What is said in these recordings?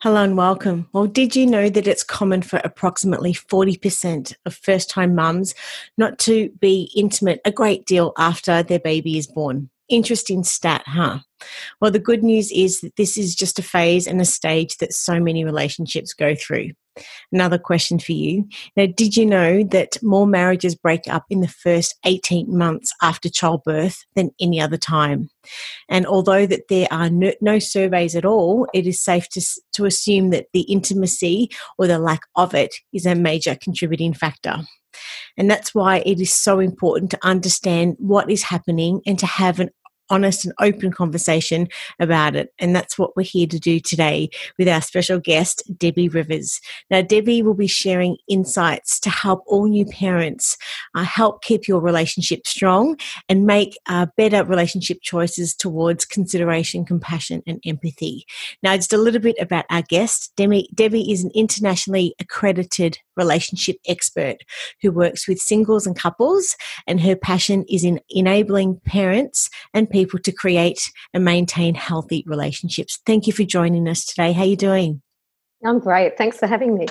Hello and welcome. Well, did you know that it's common for approximately 40% of first time mums not to be intimate a great deal after their baby is born? Interesting stat, huh? Well, the good news is that this is just a phase and a stage that so many relationships go through. Another question for you. Now, did you know that more marriages break up in the first 18 months after childbirth than any other time? And although that there are no, no surveys at all, it is safe to, to assume that the intimacy or the lack of it is a major contributing factor. And that's why it is so important to understand what is happening and to have an honest and open conversation about it. And that's what we're here to do today with our special guest, Debbie Rivers. Now, Debbie will be sharing insights to help all new parents uh, help keep your relationship strong and make uh, better relationship choices towards consideration, compassion, and empathy. Now, just a little bit about our guest. Debbie, Debbie is an internationally accredited relationship expert who works with singles and couples, and her passion is in enabling parents and people to create and maintain healthy relationships. Thank you for joining us today. How are you doing? I'm great. Thanks for having me.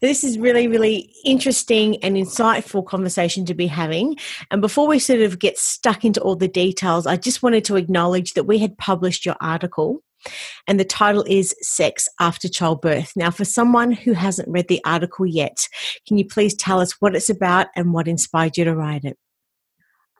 This is really, really interesting and insightful conversation to be having. And before we sort of get stuck into all the details, I just wanted to acknowledge that we had published your article and the title is Sex After Childbirth. Now, for someone who hasn't read the article yet, can you please tell us what it's about and what inspired you to write it?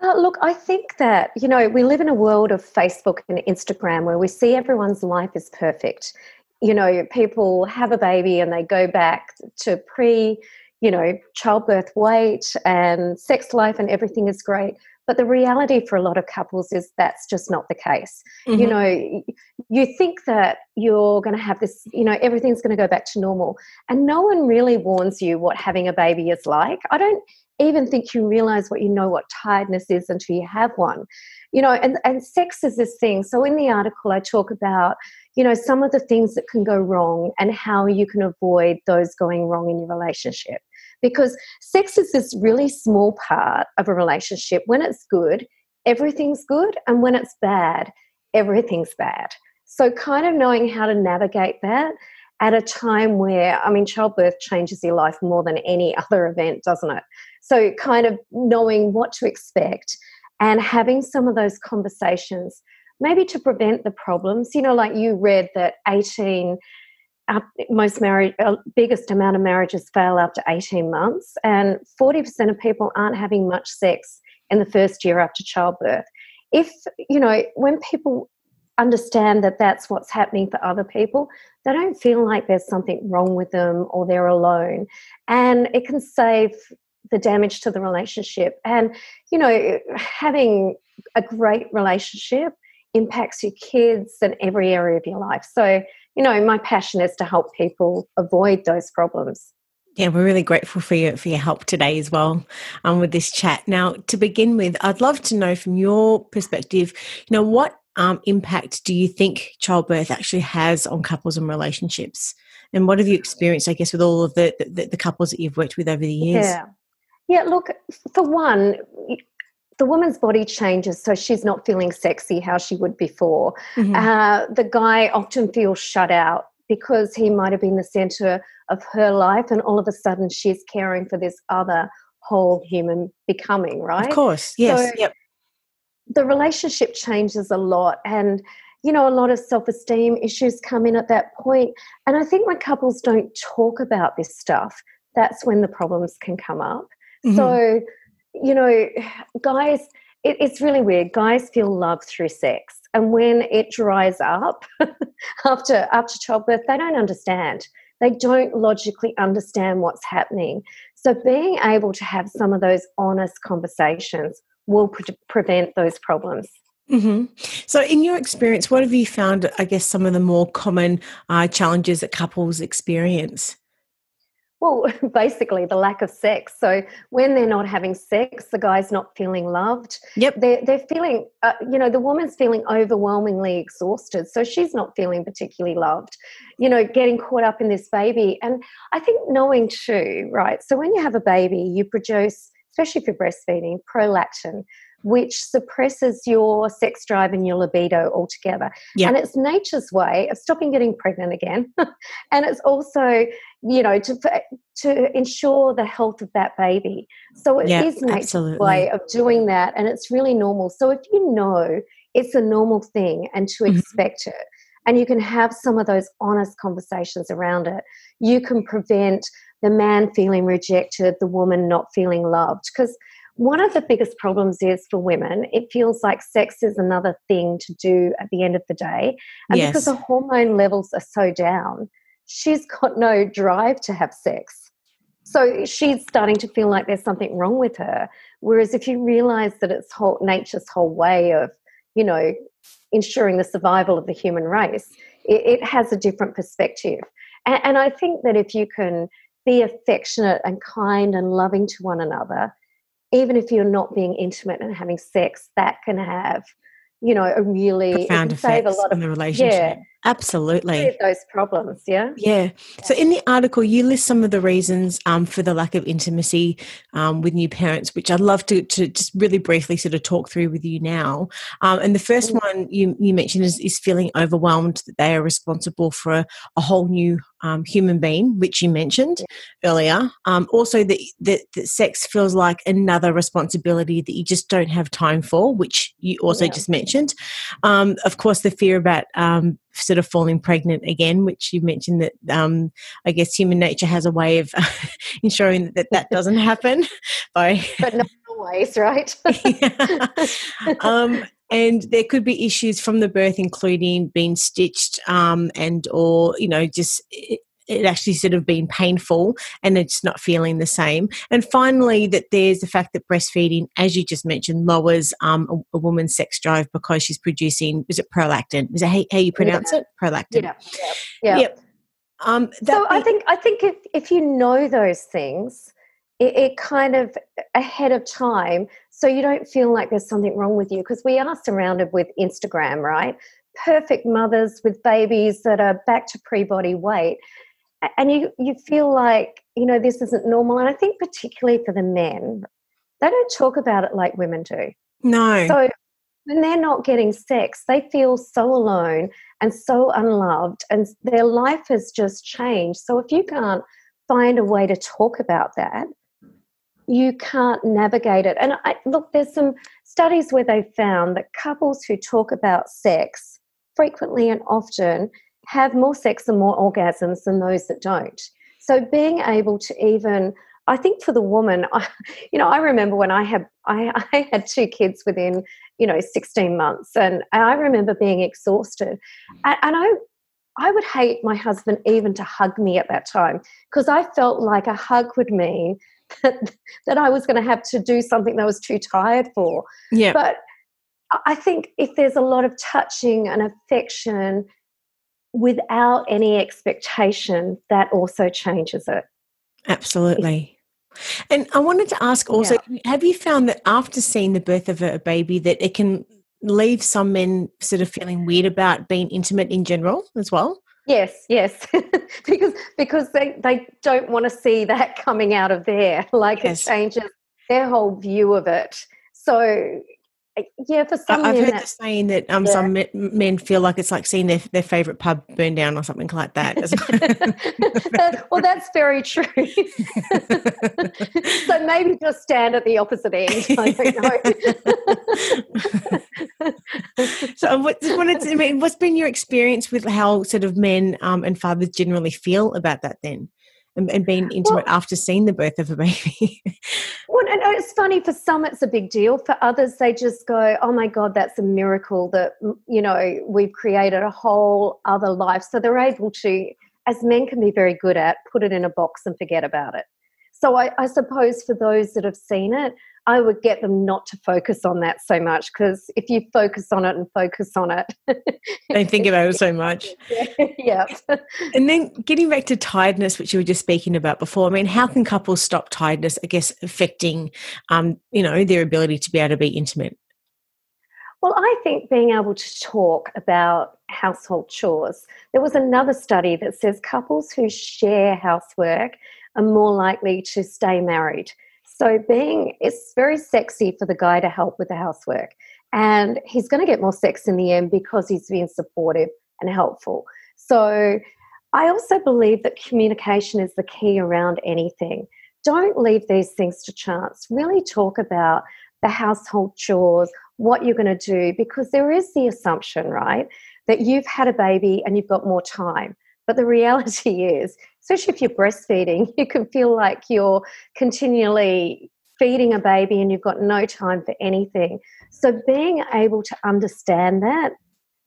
Uh, look, I think that, you know, we live in a world of Facebook and Instagram where we see everyone's life is perfect. You know, people have a baby and they go back to pre, you know, childbirth weight and sex life and everything is great. But the reality for a lot of couples is that's just not the case. Mm-hmm. You know, you think that you're going to have this, you know, everything's going to go back to normal. And no one really warns you what having a baby is like. I don't even think you realize what you know what tiredness is until you have one. You know, and, and sex is this thing. So in the article, I talk about, you know, some of the things that can go wrong and how you can avoid those going wrong in your relationship because sex is this really small part of a relationship. When it's good, everything's good, and when it's bad, everything's bad. So, kind of knowing how to navigate that at a time where, I mean, childbirth changes your life more than any other event, doesn't it? So, kind of knowing what to expect and having some of those conversations, maybe to prevent the problems. You know, like you read that 18 our most marriage, uh, biggest amount of marriages fail after 18 months, and 40% of people aren't having much sex in the first year after childbirth. If, you know, when people understand that that's what's happening for other people, they don't feel like there's something wrong with them or they're alone. And it can save the damage to the relationship. And, you know, having a great relationship impacts your kids and every area of your life. So, you know, my passion is to help people avoid those problems. Yeah, we're really grateful for your for your help today as well um, with this chat. Now, to begin with, I'd love to know from your perspective, you know, what um, impact do you think childbirth actually has on couples and relationships? And what have you experienced, I guess, with all of the, the, the couples that you've worked with over the years? Yeah. Yeah, look, for one, the woman's body changes so she's not feeling sexy how she would before. Mm-hmm. Uh, the guy often feels shut out because he might have been the center of her life and all of a sudden she's caring for this other whole human becoming, right? Of course, yes. So yep. The relationship changes a lot and you know, a lot of self esteem issues come in at that point. And I think when couples don't talk about this stuff, that's when the problems can come up. Mm-hmm. So you know, guys, it, it's really weird. Guys feel love through sex, and when it dries up after after childbirth, they don't understand. They don't logically understand what's happening. So, being able to have some of those honest conversations will pre- prevent those problems. Mm-hmm. So, in your experience, what have you found? I guess some of the more common uh, challenges that couples experience. Well, basically, the lack of sex. So when they're not having sex, the guy's not feeling loved. Yep. They're, they're feeling, uh, you know, the woman's feeling overwhelmingly exhausted. So she's not feeling particularly loved, you know, getting caught up in this baby. And I think knowing too, right? So when you have a baby, you produce, especially if you're breastfeeding, prolactin, which suppresses your sex drive and your libido altogether. Yep. And it's nature's way of stopping getting pregnant again. and it's also, you know, to, to ensure the health of that baby. So it yep, is nature's absolutely. way of doing that. And it's really normal. So if you know it's a normal thing and to mm-hmm. expect it, and you can have some of those honest conversations around it, you can prevent the man feeling rejected, the woman not feeling loved. Because one of the biggest problems is for women, it feels like sex is another thing to do at the end of the day. And yes. because the hormone levels are so down, she's got no drive to have sex. So she's starting to feel like there's something wrong with her. Whereas if you realize that it's whole nature's whole way of, you know, ensuring the survival of the human race, it, it has a different perspective. And, and I think that if you can be affectionate and kind and loving to one another, even if you're not being intimate and having sex, that can have, you know, a really profound effect on the relationship. Yeah, Absolutely. Those problems, yeah? yeah? So, in the article, you list some of the reasons um, for the lack of intimacy um, with new parents, which I'd love to, to just really briefly sort of talk through with you now. Um, and the first mm-hmm. one you, you mentioned is, is feeling overwhelmed that they are responsible for a, a whole new um, human being, which you mentioned yeah. earlier. Um, also, that, that, that, sex feels like another responsibility that you just don't have time for, which you also yeah. just mentioned. Um, of course, the fear about um, sort of falling pregnant again, which you mentioned that um, I guess human nature has a way of ensuring that that doesn't happen. By but not always, right? um, and there could be issues from the birth, including being stitched um, and or you know just it actually sort of been painful and it's not feeling the same. And finally, that there's the fact that breastfeeding, as you just mentioned, lowers um, a, a, woman's sex drive because she's producing, is it prolactin? Is that how, how you pronounce yeah. it? Prolactin. Yeah. Yeah. Yep. Um, so I think I think if, if you know those things, it, it kind of ahead of time, so you don't feel like there's something wrong with you because we are surrounded with Instagram, right? Perfect mothers with babies that are back to pre-body weight and you you feel like you know this isn't normal and i think particularly for the men they don't talk about it like women do. No. So when they're not getting sex they feel so alone and so unloved and their life has just changed. So if you can't find a way to talk about that you can't navigate it. And I, look there's some studies where they found that couples who talk about sex frequently and often have more sex and more orgasms than those that don't. So being able to even I think for the woman, I, you know, I remember when I had I, I, had two kids within, you know, 16 months, and, and I remember being exhausted, and, and, I I would hate my husband even to hug me at that time because I felt like a hug would mean that that I was going to have to do something that I was too tired for. Yeah, but I think if there's a lot of touching and affection without any expectation, that also changes it. Absolutely. And I wanted to ask also yeah. have you found that after seeing the birth of a baby that it can leave some men sort of feeling weird about being intimate in general as well? Yes, yes. because because they, they don't want to see that coming out of there. Like yes. it changes their whole view of it. So yeah, for some I've heard the saying that um, yeah. some men feel like it's like seeing their, their favorite pub burn down or something like that. well, that's very true. so maybe just stand at the opposite end. I don't know. so, what, to, I mean, what's been your experience with how sort of men um, and fathers generally feel about that? Then and, and being intimate well, after seeing the birth of a baby. well, and it's funny for some it's a big deal. For others, they just go, "Oh my God, that's a miracle that you know we've created a whole other life." So they're able to, as men can be very good at, put it in a box and forget about it. So I, I suppose for those that have seen it, I would get them not to focus on that so much because if you focus on it and focus on it, don't think about it so much. yeah. and then getting back to tiredness, which you were just speaking about before. I mean, how can couples stop tiredness? I guess affecting, um, you know, their ability to be able to be intimate. Well, I think being able to talk about household chores. There was another study that says couples who share housework are more likely to stay married. So being it's very sexy for the guy to help with the housework. And he's going to get more sex in the end because he's being supportive and helpful. So I also believe that communication is the key around anything. Don't leave these things to chance. Really talk about the household chores, what you're going to do, because there is the assumption, right, that you've had a baby and you've got more time. But the reality is, especially if you're breastfeeding, you can feel like you're continually feeding a baby and you've got no time for anything. So being able to understand that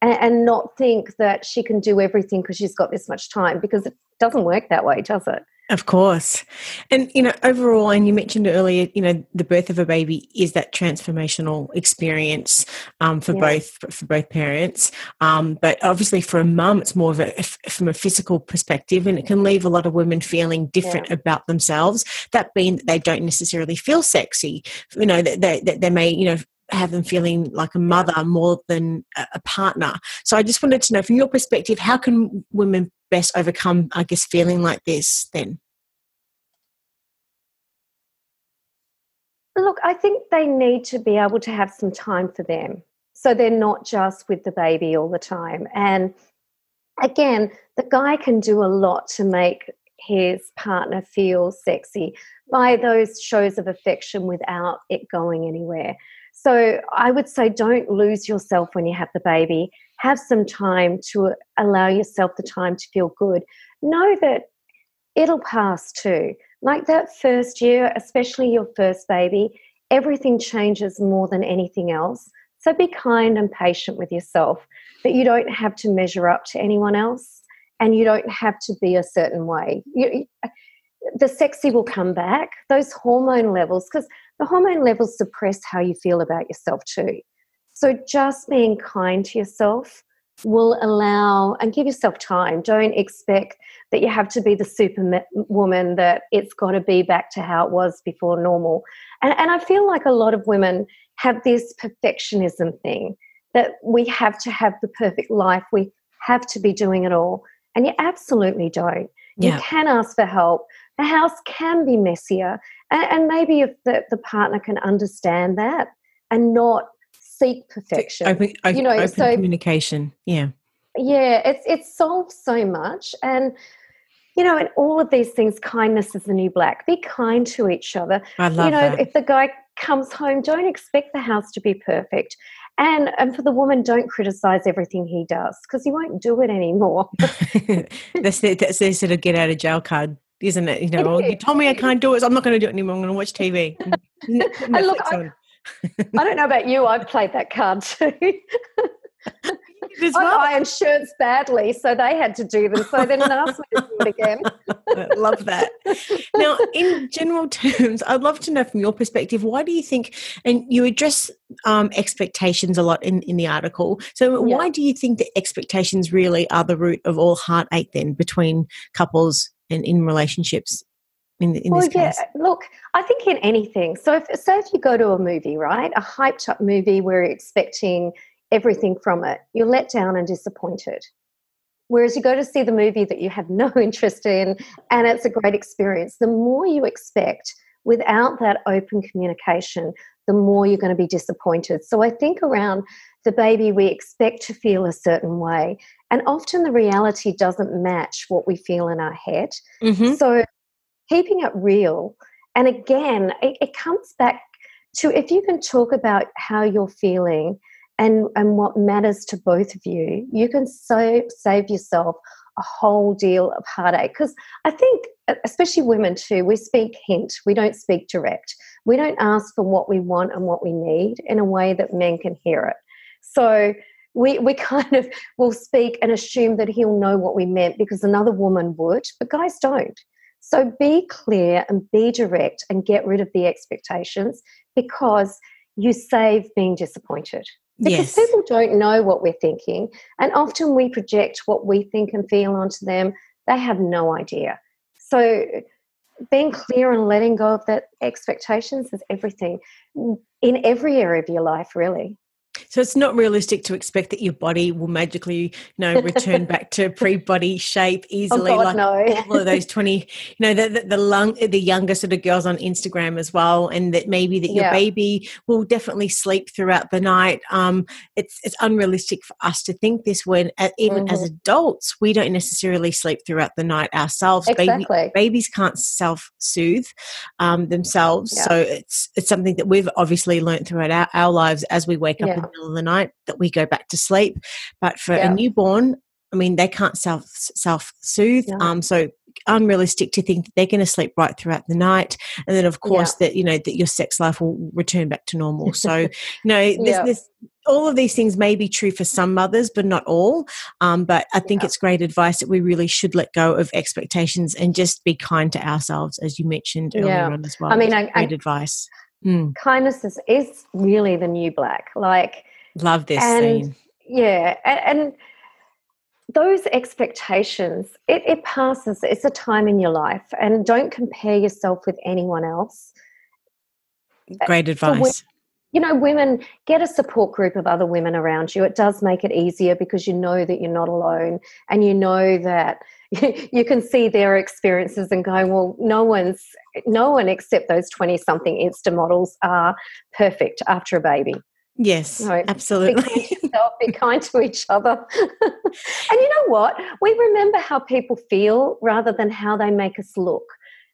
and, and not think that she can do everything because she's got this much time, because it doesn't work that way, does it? Of course. And, you know, overall, and you mentioned earlier, you know, the birth of a baby is that transformational experience um, for yeah. both for both parents. Um, but obviously for a mum, it's more of a, from a physical perspective and it can leave a lot of women feeling different yeah. about themselves. That being that they don't necessarily feel sexy, you know, that they, that they may, you know, have them feeling like a mother more than a partner. So I just wanted to know from your perspective, how can women best overcome, I guess, feeling like this then? Look, I think they need to be able to have some time for them. So they're not just with the baby all the time. And again, the guy can do a lot to make his partner feel sexy by those shows of affection without it going anywhere. So I would say don't lose yourself when you have the baby. Have some time to allow yourself the time to feel good. Know that it'll pass too. Like that first year, especially your first baby, everything changes more than anything else. So be kind and patient with yourself, that you don't have to measure up to anyone else and you don't have to be a certain way. You, the sexy will come back, those hormone levels, because the hormone levels suppress how you feel about yourself too. So just being kind to yourself will allow and give yourself time. Don't expect that you have to be the superwoman that it's got to be back to how it was before normal. And, and I feel like a lot of women have this perfectionism thing that we have to have the perfect life. We have to be doing it all. And you absolutely don't. Yeah. You can ask for help. The house can be messier. And, and maybe if the, the partner can understand that and not seek perfection. Open, open, you know, open so, communication. Yeah. Yeah, it's it solves so much. And you know, and all of these things, kindness is the new black. Be kind to each other. I love You know, that. if the guy comes home, don't expect the house to be perfect. And and for the woman, don't criticize everything he does because he won't do it anymore. that's the, that's the sort of get out of jail card isn't it? You know, you told me I can't do it, so I'm not going to do it anymore. I'm going to watch TV. and look, I, I, don't know about you. I've played that card too. well. I iron shirts badly, so they had to do them. So then asked me to do it again. I love that. Now, in general terms, I'd love to know from your perspective, why do you think, and you address um, expectations a lot in, in the article. So, yeah. why do you think that expectations really are the root of all heartache then between couples and in relationships in, the, in well, yeah. Look, I think in anything. So, if, say if you go to a movie, right, a hyped up movie where you're expecting everything from it, you're let down and disappointed. Whereas you go to see the movie that you have no interest in and it's a great experience, the more you expect without that open communication, the more you're going to be disappointed. So I think around the baby, we expect to feel a certain way. And often the reality doesn't match what we feel in our head. Mm-hmm. So keeping it real. And again, it, it comes back to if you can talk about how you're feeling and, and what matters to both of you, you can so save yourself a whole deal of heartache. Because I think, especially women too, we speak hint, we don't speak direct. We don't ask for what we want and what we need in a way that men can hear it. So we, we kind of will speak and assume that he'll know what we meant because another woman would, but guys don't. So be clear and be direct and get rid of the expectations because you save being disappointed. Because yes. people don't know what we're thinking, and often we project what we think and feel onto them. They have no idea. So being clear and letting go of that expectations is everything in every area of your life, really. So it's not realistic to expect that your body will magically, you know, return back to pre-body shape oh, easily. Oh God, like no. all of those twenty, you know, the the, the, lung, the younger sort of girls on Instagram as well, and that maybe that your yeah. baby will definitely sleep throughout the night. Um, it's it's unrealistic for us to think this when uh, even mm-hmm. as adults we don't necessarily sleep throughout the night ourselves. Exactly. Baby, babies can't self-soothe um, themselves, yeah. so it's it's something that we've obviously learned throughout our, our lives as we wake up. Yeah middle of the night that we go back to sleep. But for yeah. a newborn, I mean, they can't self self soothe. Yeah. Um, so unrealistic to think that they're going to sleep right throughout the night, and then of course yeah. that you know that your sex life will return back to normal. So you know, there's, there's, all of these things may be true for some mothers, but not all. Um, but I think it's great advice that we really should let go of expectations and just be kind to ourselves, as you mentioned earlier on as well. I mean, I, great I, advice. Mm. Kindness is, is really the new black. Like Love this and, scene. Yeah. And, and those expectations, it, it passes. It's a time in your life. And don't compare yourself with anyone else. Great advice. you know, women get a support group of other women around you. It does make it easier because you know that you're not alone and you know that you can see their experiences and go, well, no one's, no one except those 20 something Insta models are perfect after a baby. Yes, no, absolutely. Be kind to yourself, be kind to each other. and you know what? We remember how people feel rather than how they make us look.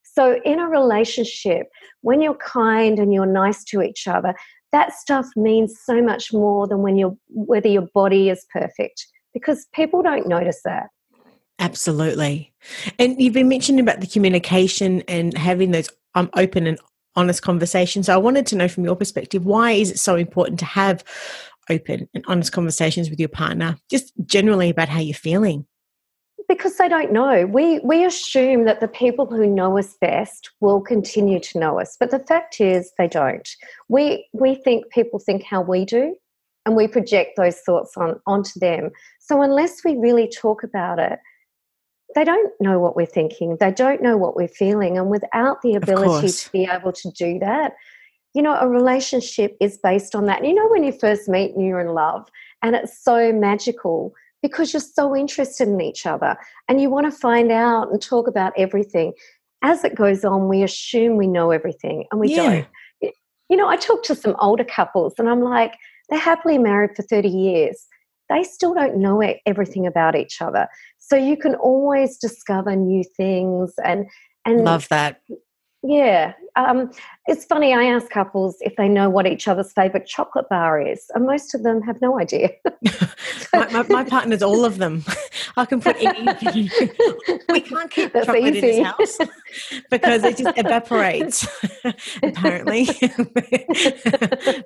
So, in a relationship, when you're kind and you're nice to each other, that stuff means so much more than when you're whether your body is perfect because people don't notice that. Absolutely. And you've been mentioning about the communication and having those um, open and honest conversations. So I wanted to know from your perspective, why is it so important to have open and honest conversations with your partner, just generally about how you're feeling? Because they don't know. We we assume that the people who know us best will continue to know us, but the fact is they don't. We we think people think how we do, and we project those thoughts on onto them. So unless we really talk about it, they don't know what we're thinking. They don't know what we're feeling. And without the ability to be able to do that you know a relationship is based on that. And you know when you first meet and you're in love and it's so magical because you're so interested in each other and you want to find out and talk about everything as it goes on we assume we know everything and we yeah. don't. You know i talk to some older couples and i'm like they're happily married for 30 years. They still don't know everything about each other. So you can always discover new things and and love that. Yeah, um, it's funny. I ask couples if they know what each other's favorite chocolate bar is, and most of them have no idea. my, my, my, partner's all of them. I can put any. we can't keep That's chocolate easy. in his house because it just evaporates. apparently,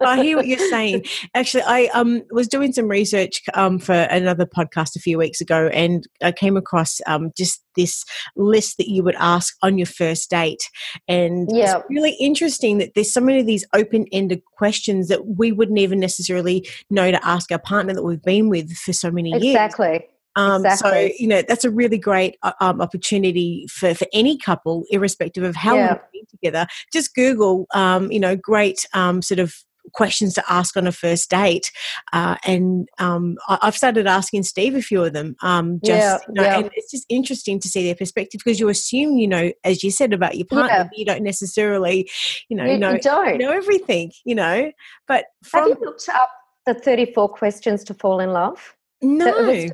I hear what you're saying. Actually, I um, was doing some research um, for another podcast a few weeks ago, and I came across um, just this list that you would ask on your first date, and yeah. it's really interesting that there's so many of these open-ended questions that we wouldn't even necessarily know to ask our partner that we've been with for so many exactly. years. Exactly. Um, exactly. So you know that's a really great uh, um, opportunity for, for any couple, irrespective of how yeah. long they've been together. Just Google, um, you know, great um, sort of questions to ask on a first date. Uh, and um, I, have started asking Steve a few of them. Um, just, yeah, you know, yeah. and it's just interesting to see their perspective because you assume you know, as you said about your partner, yeah. you don't necessarily, you know, you, know, you know everything, you know. But from, have you looked up the thirty-four questions to fall in love? No.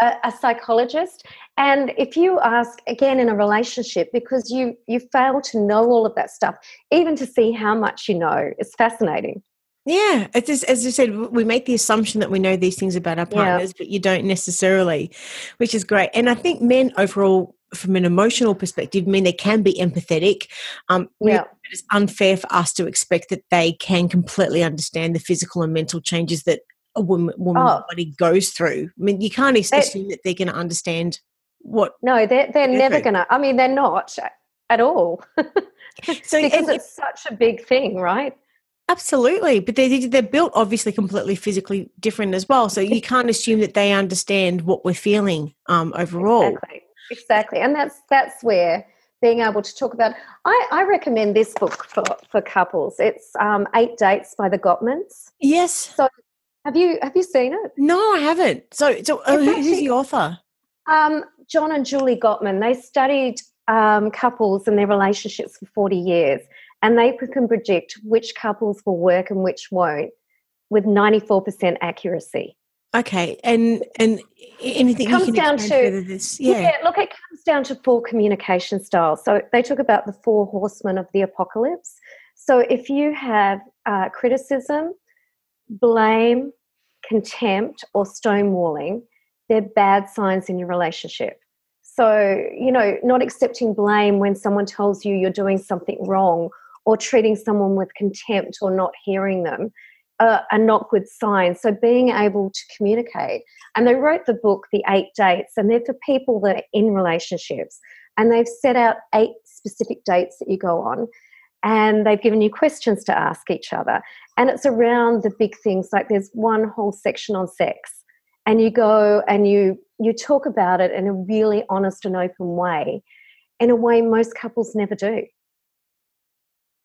A, a, psychologist and if you ask again in a relationship because you you fail to know all of that stuff even to see how much you know it's fascinating yeah, it's just, as you said, we make the assumption that we know these things about our partners, yeah. but you don't necessarily, which is great. And I think men overall, from an emotional perspective, I mean they can be empathetic. Um, yeah. It's unfair for us to expect that they can completely understand the physical and mental changes that a woman, woman's oh. body goes through. I mean, you can't assume that they're going to understand what no they're, they're never gonna i mean they're not at all so because it's such a big thing right Absolutely, but they're they're built obviously completely physically different as well. So you can't assume that they understand what we're feeling um, overall. Exactly, exactly, and that's that's where being able to talk about. I, I recommend this book for for couples. It's um, Eight Dates by the Gottmans. Yes. So have you have you seen it? No, I haven't. So so uh, who's the author? Um, John and Julie Gottman. They studied um, couples and their relationships for forty years and they can predict which couples will work and which won't with 94% accuracy. Okay, and and anything it comes down to this, yeah. yeah. Look, it comes down to four communication styles. So they talk about the four horsemen of the apocalypse. So if you have uh, criticism, blame, contempt, or stonewalling, they're bad signs in your relationship. So you know, not accepting blame when someone tells you you're doing something wrong or treating someone with contempt or not hearing them uh, are not good signs. So being able to communicate. And they wrote the book, The Eight Dates, and they're for people that are in relationships. And they've set out eight specific dates that you go on. And they've given you questions to ask each other. And it's around the big things like there's one whole section on sex. And you go and you you talk about it in a really honest and open way, in a way most couples never do.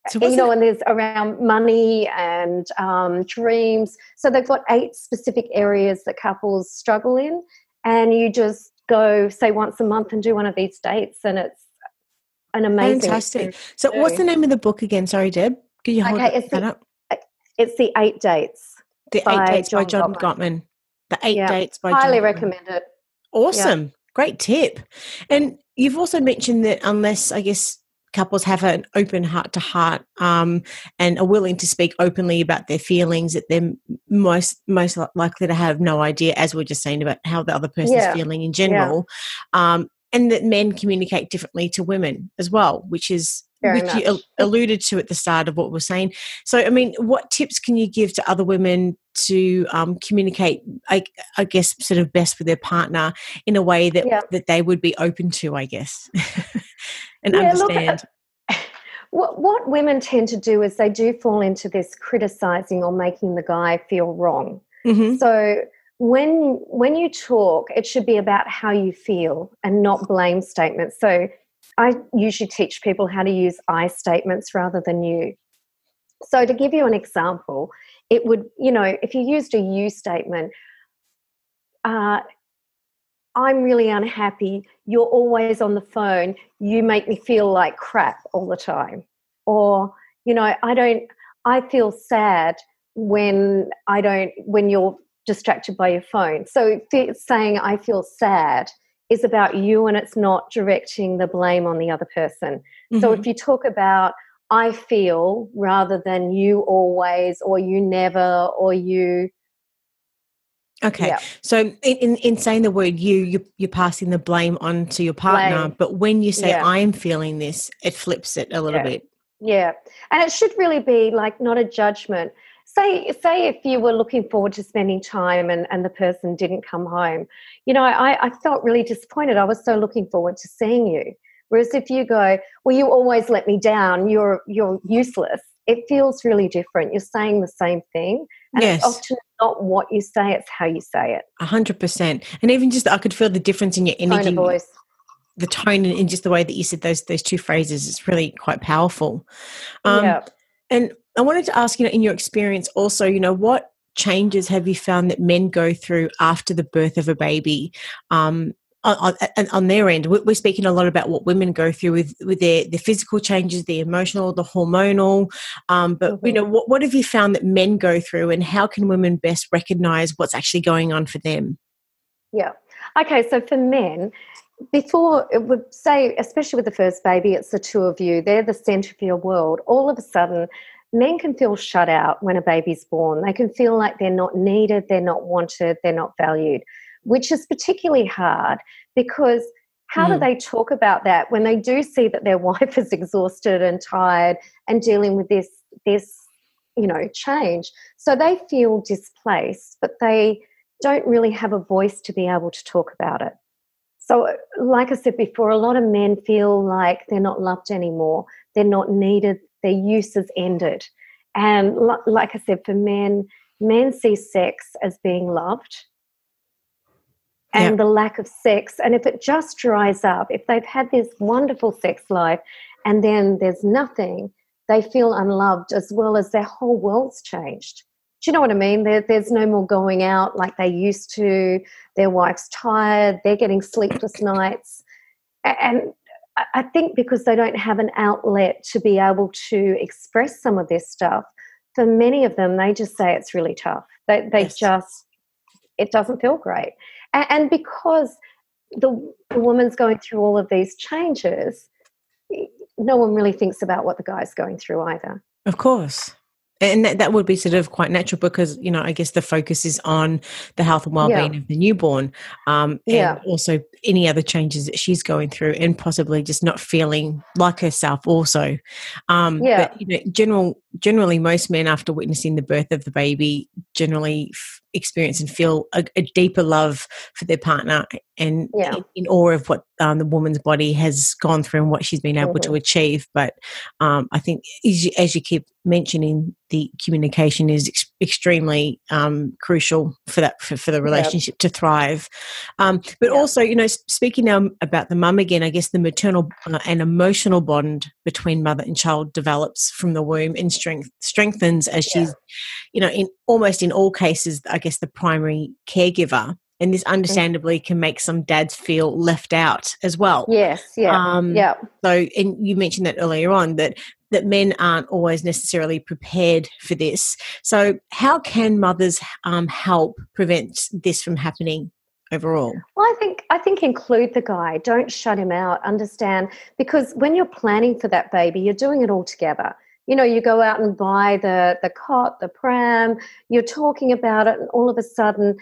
So you know, and there's around money and um, dreams. So they've got eight specific areas that couples struggle in, and you just go say once a month and do one of these dates, and it's an amazing. Fantastic. So, what's the name of the book again? Sorry, Deb. Can you hold okay, it's that the, up? It's the Eight Dates. The Eight Dates John by John Gottman. Gottman. The Eight yeah. Dates by John. highly John recommend it. Awesome. Yeah. Great tip. And you've also mentioned that unless I guess couples have an open heart to heart um, and are willing to speak openly about their feelings that they're most most likely to have no idea as we are just saying about how the other person's yeah. feeling in general yeah. um, and that men communicate differently to women as well which is Very which much. you alluded to at the start of what we're saying so i mean what tips can you give to other women to um, communicate I, I, guess sort of best with their partner in a way that yeah. that they would be open to i guess and yeah, understand. Look, what, what women tend to do is they do fall into this criticizing or making the guy feel wrong. Mm-hmm. So when when you talk, it should be about how you feel and not blame statements. So I usually teach people how to use I statements rather than you. So to give you an example, it would, you know, if you used a you statement, uh, I'm really unhappy. You're always on the phone. You make me feel like crap all the time. Or, you know, I don't, I feel sad when I don't, when you're distracted by your phone. So saying I feel sad is about you and it's not directing the blame on the other person. Mm-hmm. So if you talk about I feel rather than you always or you never or you Okay, yeah. so in, in saying the word you, you, you're passing the blame on to your partner, blame. but when you say yeah. I'm feeling this, it flips it a little yeah. bit. Yeah, and it should really be like not a judgment. Say, say if you were looking forward to spending time and, and the person didn't come home, you know, I, I felt really disappointed. I was so looking forward to seeing you. Whereas if you go, well, you always let me down, you're you're useless it feels really different. You're saying the same thing. And yes. it's often not what you say, it's how you say it. A hundred percent. And even just I could feel the difference in your energy. Tone voice. The tone and just the way that you said those those two phrases is really quite powerful. Um, yeah. and I wanted to ask, you know, in your experience also, you know, what changes have you found that men go through after the birth of a baby um, on, on, on, their end, we're speaking a lot about what women go through with, with their, their physical changes, the emotional, the hormonal. Um, but mm-hmm. you know, what, what have you found that men go through, and how can women best recognize what's actually going on for them? Yeah. Okay. So for men, before it would say, especially with the first baby, it's the two of you. They're the center of your world. All of a sudden, men can feel shut out when a baby's born. They can feel like they're not needed, they're not wanted, they're not valued which is particularly hard because how mm. do they talk about that when they do see that their wife is exhausted and tired and dealing with this this you know change so they feel displaced but they don't really have a voice to be able to talk about it So, like I said before, a lot of men feel like they're not loved anymore, they're not needed, their use is ended. And like I said, for men, men see sex as being loved and yeah. the lack of sex. And if it just dries up, if they've had this wonderful sex life and then there's nothing, they feel unloved as well as their whole world's changed. Do you know what I mean? There, there's no more going out like they used to. Their wife's tired, they're getting sleepless nights. And I think because they don't have an outlet to be able to express some of this stuff, for many of them, they just say it's really tough. They, they yes. just, it doesn't feel great. And, and because the, the woman's going through all of these changes, no one really thinks about what the guy's going through either. Of course and that, that would be sort of quite natural because you know i guess the focus is on the health and well-being yeah. of the newborn um, and yeah. also any other changes that she's going through and possibly just not feeling like herself also um, yeah. but you know general generally most men after witnessing the birth of the baby generally f- experience and feel a, a, deeper love for their partner and yeah. in, in, awe of what um, the woman's body has gone through and what she's been able mm-hmm. to achieve but um, i think as you, as you keep mentioning the communication is ex- extremely um, crucial for that for, for the relationship yep. to thrive um, but yep. also you know speaking now about the mum again i guess the maternal uh, and emotional bond between mother and child develops from the womb and strength strengthens as she's you know in almost in all cases i guess the primary caregiver and this understandably can make some dads feel left out as well. Yes yeah um, yeah. so and you mentioned that earlier on that that men aren't always necessarily prepared for this. So how can mothers um, help prevent this from happening overall? Well i think i think include the guy. Don't shut him out. Understand because when you're planning for that baby you're doing it all together you know you go out and buy the the cot the pram you're talking about it and all of a sudden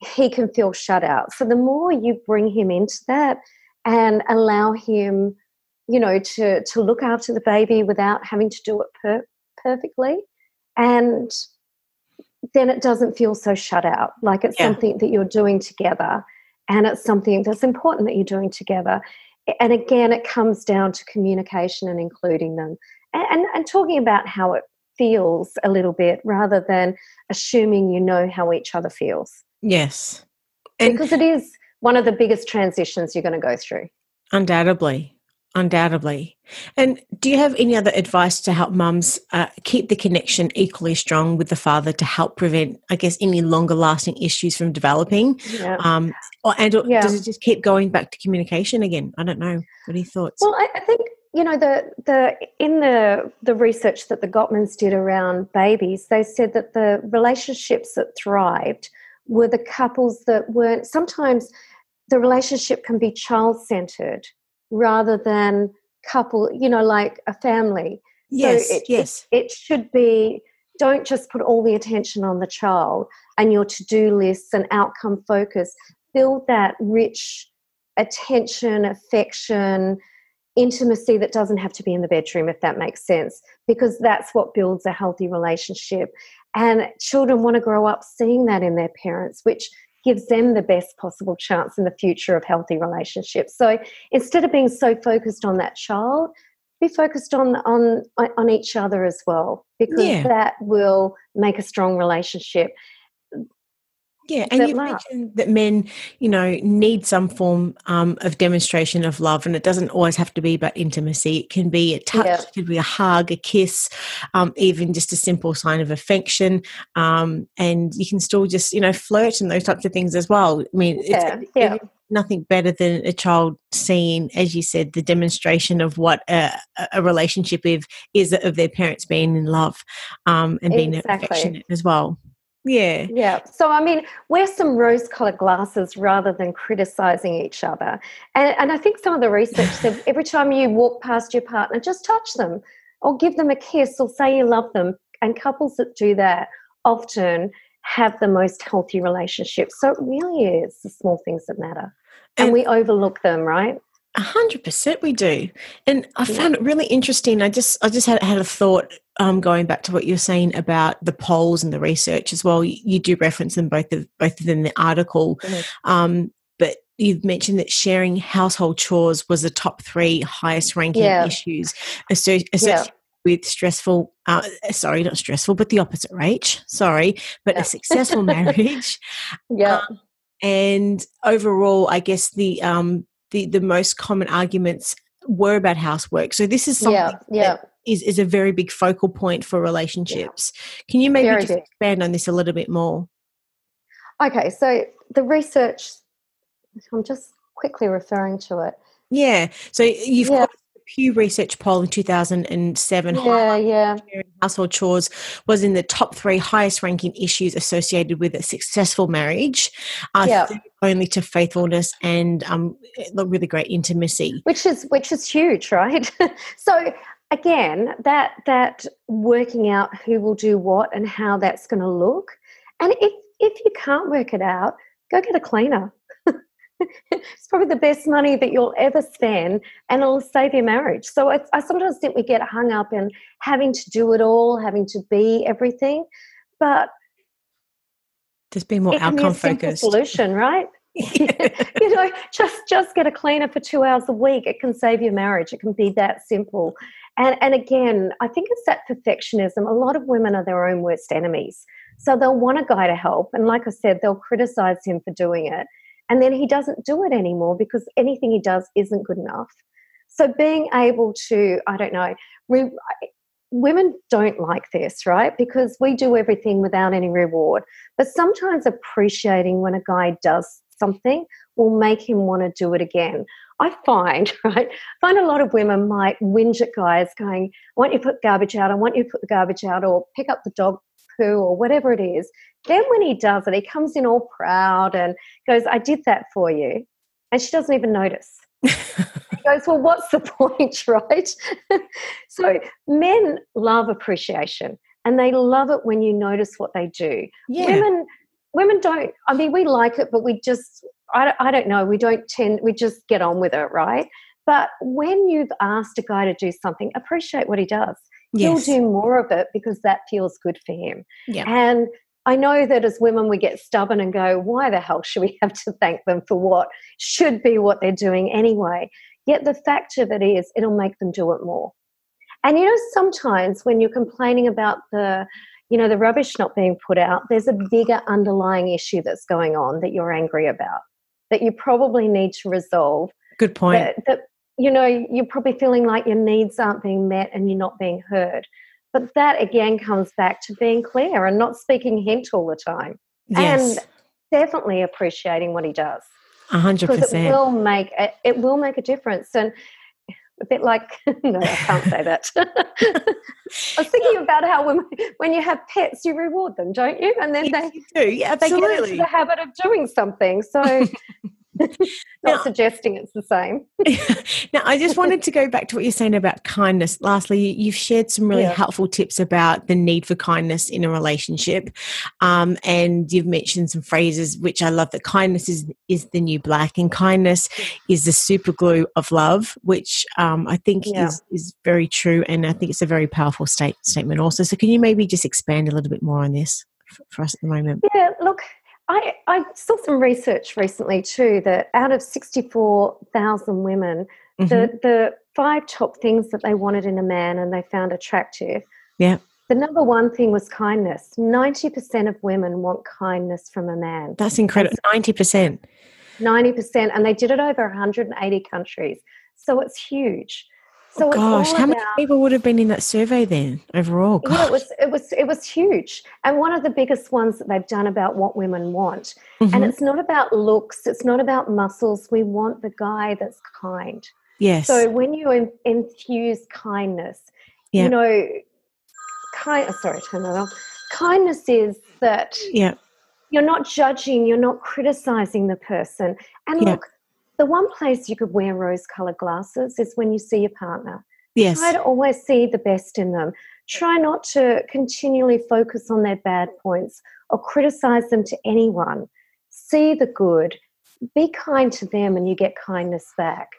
he can feel shut out. So the more you bring him into that and allow him you know to to look after the baby without having to do it per- perfectly and then it doesn't feel so shut out. Like it's yeah. something that you're doing together and it's something that's important that you're doing together. And again it comes down to communication and including them and, and talking about how it feels a little bit rather than assuming you know how each other feels. Yes. And because it is one of the biggest transitions you're going to go through. Undoubtedly. Undoubtedly. And do you have any other advice to help mums uh, keep the connection equally strong with the father to help prevent, I guess, any longer lasting issues from developing? Yeah. Um, or, and or yeah. does it just keep going back to communication again? I don't know. What are your thoughts? Well, I, I think you know the the in the the research that the Gottmans did around babies, they said that the relationships that thrived were the couples that weren't. Sometimes the relationship can be child centered rather than couple. You know, like a family. Yes, so it, yes. It, it should be. Don't just put all the attention on the child and your to do lists and outcome focus. Build that rich attention, affection intimacy that doesn't have to be in the bedroom, if that makes sense, because that's what builds a healthy relationship. And children want to grow up seeing that in their parents, which gives them the best possible chance in the future of healthy relationships. So instead of being so focused on that child, be focused on on on each other as well because yeah. that will make a strong relationship yeah, and you mentioned that men, you know, need some form um, of demonstration of love, and it doesn't always have to be about intimacy. It can be a touch, yeah. it could be a hug, a kiss, um, even just a simple sign of affection. Um, and you can still just, you know, flirt and those types of things as well. I mean, yeah, yeah. nothing better than a child seeing, as you said, the demonstration of what a, a relationship is, is of their parents being in love um, and being exactly. affectionate as well. Yeah. Yeah. So, I mean, wear some rose colored glasses rather than criticizing each other. And, and I think some of the research said every time you walk past your partner, just touch them or give them a kiss or say you love them. And couples that do that often have the most healthy relationships. So, it really is the small things that matter. And, and we overlook them, right? A hundred percent, we do, and I found it really interesting. I just, I just had had a thought um, going back to what you're saying about the polls and the research as well. You, you do reference them both of both of them in the article, mm-hmm. um, but you've mentioned that sharing household chores was the top three highest ranking yeah. issues associated yeah. with stressful, uh, sorry, not stressful, but the opposite, Rach. Sorry, but yeah. a successful marriage. Yeah. Um, and overall, I guess the um, the the most common arguments were about housework. So this is something yeah, yeah. is is a very big focal point for relationships. Yeah. Can you maybe very just expand on this a little bit more? Okay, so the research I'm just quickly referring to it. Yeah. So you've yeah. Pew Research poll in 2007. Yeah, yeah. Household chores was in the top three highest ranking issues associated with a successful marriage, uh, yeah. only to faithfulness and um, really great intimacy. Which is which is huge, right? so again, that that working out who will do what and how that's going to look, and if if you can't work it out, go get a cleaner it's probably the best money that you'll ever spend and it'll save your marriage. So I, I sometimes think we get hung up in having to do it all, having to be everything, but just be more outcome focused solution, right? you know, just just get a cleaner for two hours a week. It can save your marriage. It can be that simple. And and again, I think it's that perfectionism. A lot of women are their own worst enemies. So they'll want a guy to help, and like I said, they'll criticize him for doing it and then he doesn't do it anymore because anything he does isn't good enough. So being able to, I don't know, re- women don't like this, right? Because we do everything without any reward. But sometimes appreciating when a guy does something will make him want to do it again. I find, right, I find a lot of women might whinge at guys going, I want you to put garbage out, I want you to put the garbage out, or pick up the dog or whatever it is. Then when he does it, he comes in all proud and goes, I did that for you. And she doesn't even notice. he goes, Well, what's the point, right? so men love appreciation and they love it when you notice what they do. Yeah. Women women don't I mean we like it, but we just I, I don't know, we don't tend we just get on with it, right? But when you've asked a guy to do something, appreciate what he does. Yes. He'll do more of it because that feels good for him. Yeah. And I know that as women, we get stubborn and go, why the hell should we have to thank them for what should be what they're doing anyway? Yet the fact of it is, it'll make them do it more. And you know, sometimes when you're complaining about the, you know, the rubbish not being put out, there's a bigger underlying issue that's going on that you're angry about, that you probably need to resolve. Good point. That, that you know, you're probably feeling like your needs aren't being met and you're not being heard. But that again comes back to being clear and not speaking hint all the time. Yes. And definitely appreciating what he does. A hundred percent. Because it will make a, it will make a difference. And a bit like no, I can't say that. I was thinking about how when when you have pets, you reward them, don't you? And then yes, they do. Yeah, they get into the habit of doing something. So Not now, suggesting it's the same. now, I just wanted to go back to what you're saying about kindness. Lastly, you've shared some really yeah. helpful tips about the need for kindness in a relationship, um, and you've mentioned some phrases which I love. That kindness is is the new black, and kindness is the super glue of love, which um, I think yeah. is is very true, and I think it's a very powerful state, statement also. So, can you maybe just expand a little bit more on this for, for us at the moment? Yeah, look, I, I saw some research recently too that out of 64,000 women, mm-hmm. the, the five top things that they wanted in a man and they found attractive. Yeah. The number one thing was kindness. 90% of women want kindness from a man. That's incredible. 90%. 90%. And they did it over 180 countries. So it's huge. So oh, gosh, how many people would have been in that survey then overall? Gosh. Yeah, it was it was it was huge, and one of the biggest ones that they've done about what women want. Mm-hmm. And it's not about looks, it's not about muscles. We want the guy that's kind. Yes. So when you in, infuse kindness, yeah. you know, kind. Oh, sorry, turn that off. Kindness is that. Yeah. You're not judging. You're not criticizing the person. And yeah. look the one place you could wear rose colored glasses is when you see your partner. Yes. Try to always see the best in them. Try not to continually focus on their bad points or criticize them to anyone. See the good. Be kind to them and you get kindness back.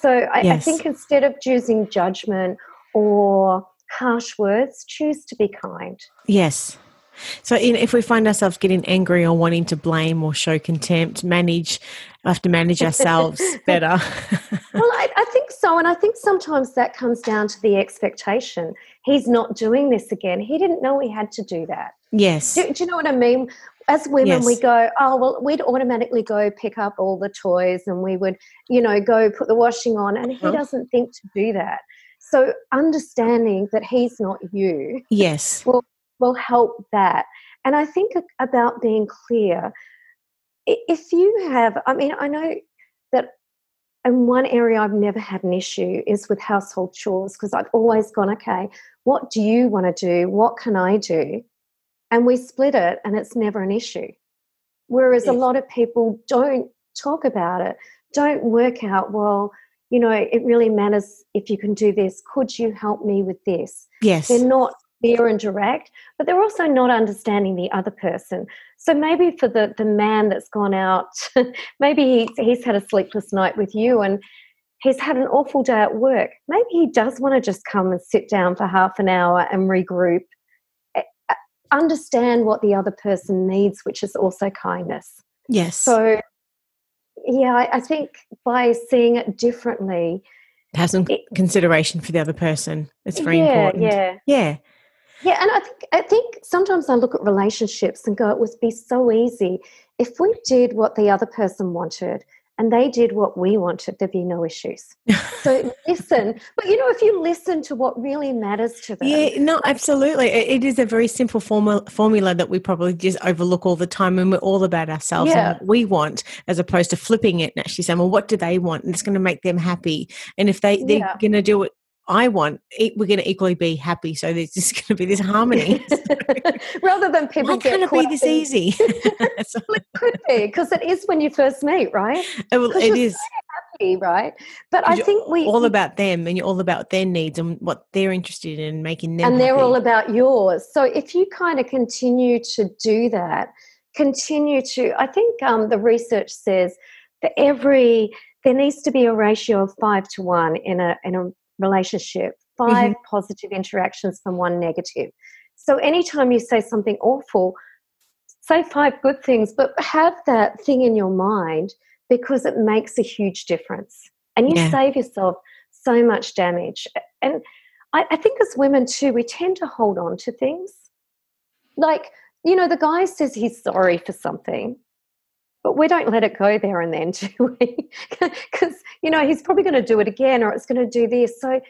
So I, yes. I think instead of choosing judgment or harsh words, choose to be kind. Yes. So, in, if we find ourselves getting angry or wanting to blame or show contempt, manage, have to manage ourselves better. well, I, I, think so. And I think sometimes that comes down to the expectation. He's not doing this again. He didn't know he had to do that. Yes. Do, do you know what I mean? As women, yes. we go, oh, well, we'd automatically go pick up all the toys and we would, you know, go put the washing on. And he huh? doesn't think to do that. So understanding that he's not you. Yes. Will, will help that. And I think about being clear. If you have, I mean, I know that and one area I've never had an issue is with household chores because I've always gone, okay, what do you want to do? What can I do? And we split it and it's never an issue. Whereas yes. a lot of people don't talk about it, don't work out, well, you know, it really matters if you can do this. Could you help me with this? Yes. They're not clear and direct, but they're also not understanding the other person. So maybe for the, the man that's gone out, maybe he's, he's had a sleepless night with you and he's had an awful day at work. Maybe he does want to just come and sit down for half an hour and regroup. Eh, uh, understand what the other person needs, which is also kindness. Yes. So, yeah, I, I think by seeing it differently, have some it, consideration for the other person. It's very yeah, important. Yeah. Yeah. Yeah, and I think I think sometimes I look at relationships and go, it would be so easy if we did what the other person wanted and they did what we wanted, there'd be no issues. So listen, but you know, if you listen to what really matters to them. Yeah, no, absolutely. It is a very simple formula, formula that we probably just overlook all the time and we're all about ourselves yeah. and what we want, as opposed to flipping it and actually saying, well, what do they want? And it's going to make them happy. And if they, they're yeah. going to do it I want, we're going to equally be happy. So there's just going to be this harmony. Rather than people Why can't it be this in... easy? well, it could be because it is when you first meet, right? Uh, well, it is. happy, right? But I think we all about them, and you're all about their needs and what they're interested in, making them, and they're happy. all about yours. So if you kind of continue to do that, continue to, I think um, the research says for every there needs to be a ratio of five to one in a in a relationship, 5 mm-hmm. positive interactions from one negative. So anytime you say something awful, say five good things, but have that thing in your mind because it makes a huge difference. And you yeah. save yourself so much damage. And I, I think as women too, we tend to hold on to things. Like, you know, the guy says he's sorry for something but we don't let it go there and then, do we? Because, you know, he's probably going to do it again or it's going to do this. So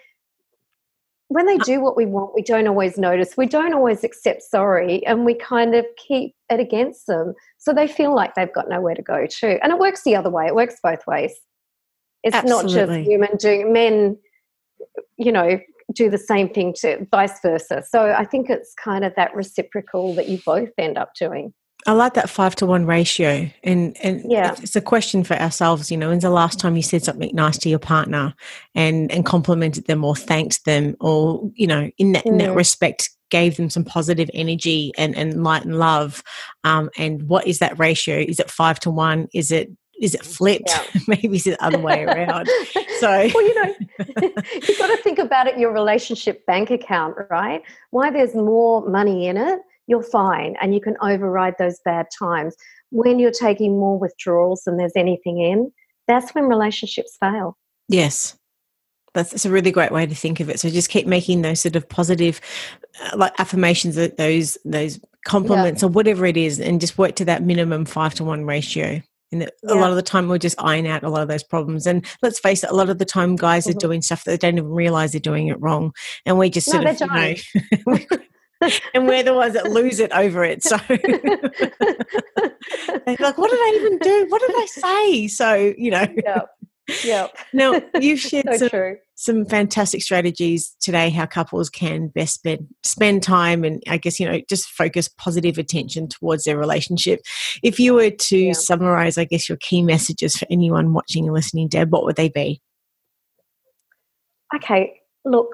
when they do what we want, we don't always notice. We don't always accept sorry and we kind of keep it against them. So they feel like they've got nowhere to go to. And it works the other way, it works both ways. It's Absolutely. not just women doing, men, you know, do the same thing to vice versa. So I think it's kind of that reciprocal that you both end up doing. I like that five to one ratio, and and yeah. it's a question for ourselves. You know, when's the last time you said something nice to your partner, and and complimented them or thanked them, or you know, in that mm. in that mm. respect, gave them some positive energy and and light and love. Um, and what is that ratio? Is it five to one? Is it is it flipped? Yeah. Maybe it's the other way around. So, well, you know, you've got to think about it. Your relationship bank account, right? Why there's more money in it you're fine and you can override those bad times. When you're taking more withdrawals than there's anything in, that's when relationships fail. Yes. That's, a really great way to think of it. So just keep making those sort of positive, uh, like affirmations, those those compliments yeah. or whatever it is, and just work to that minimum five to one ratio. And yeah. a lot of the time, we'll just iron out a lot of those problems. And let's face it, a lot of the time, guys mm-hmm. are doing stuff that they don't even realize they're doing it wrong, and we just sort no, of, you know, and we're the ones that lose it over it. So like, what did I even do? What did I say? So, you know. Yep. Yep. Now, you've shared so some, some fantastic strategies today how couples can best spend, spend time and I guess, you know, just focus positive attention towards their relationship. If you were to yeah. summarize, I guess, your key messages for anyone watching and listening, Deb, what would they be? Okay. Look,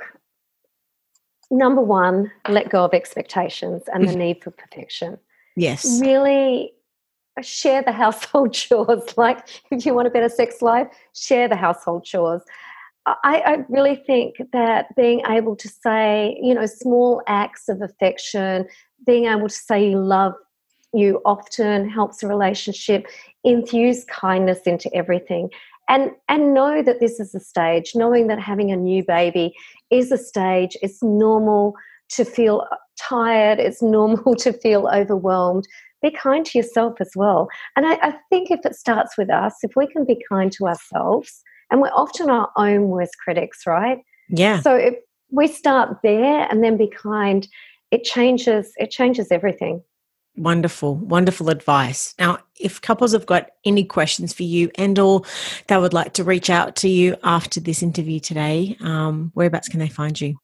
number one, let go of expectations and the mm. need for perfection. Yes. Really share the household chores. Like, if you want a better sex life, share the household chores. I, I, really think that being able to say, you know, small acts of affection, being able to say you love you often helps a relationship, infuse kindness into everything. And, and know that this is a stage, knowing that having a new baby is a stage. It's normal to feel tired, it's normal to feel overwhelmed. Be kind to yourself as well. And I, I think if it starts with us, if we can be kind to ourselves, and we're often our own worst critics, right? Yeah. So if we start there and then be kind, it changes it changes everything. Wonderful, wonderful advice. Now, if couples have got any questions for you and or they would like to reach out to you after this interview today, um, whereabouts can they find you?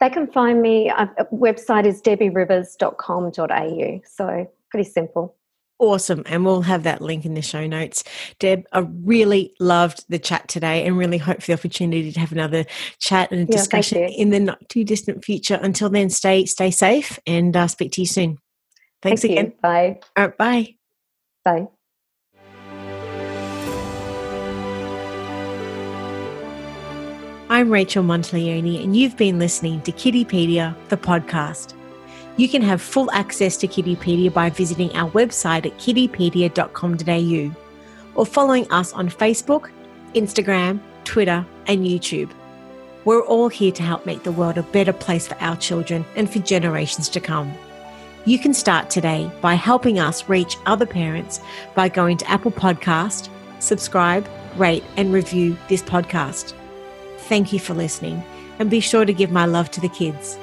They can find me, uh, website is debbierivers.com.au. So pretty simple. Awesome. And we'll have that link in the show notes. Deb, I really loved the chat today and really hope for the opportunity to have another chat and discussion yeah, in the not too distant future. Until then, stay stay safe and uh, speak to you soon. Thanks Thank again. You. Bye. All right, bye. Bye. I'm Rachel Monteleone, and you've been listening to Kiddipedia, the podcast. You can have full access to Kiddipedia by visiting our website at kiddipedia.com.au or following us on Facebook, Instagram, Twitter, and YouTube. We're all here to help make the world a better place for our children and for generations to come. You can start today by helping us reach other parents by going to Apple Podcast, subscribe, rate, and review this podcast. Thank you for listening, and be sure to give my love to the kids.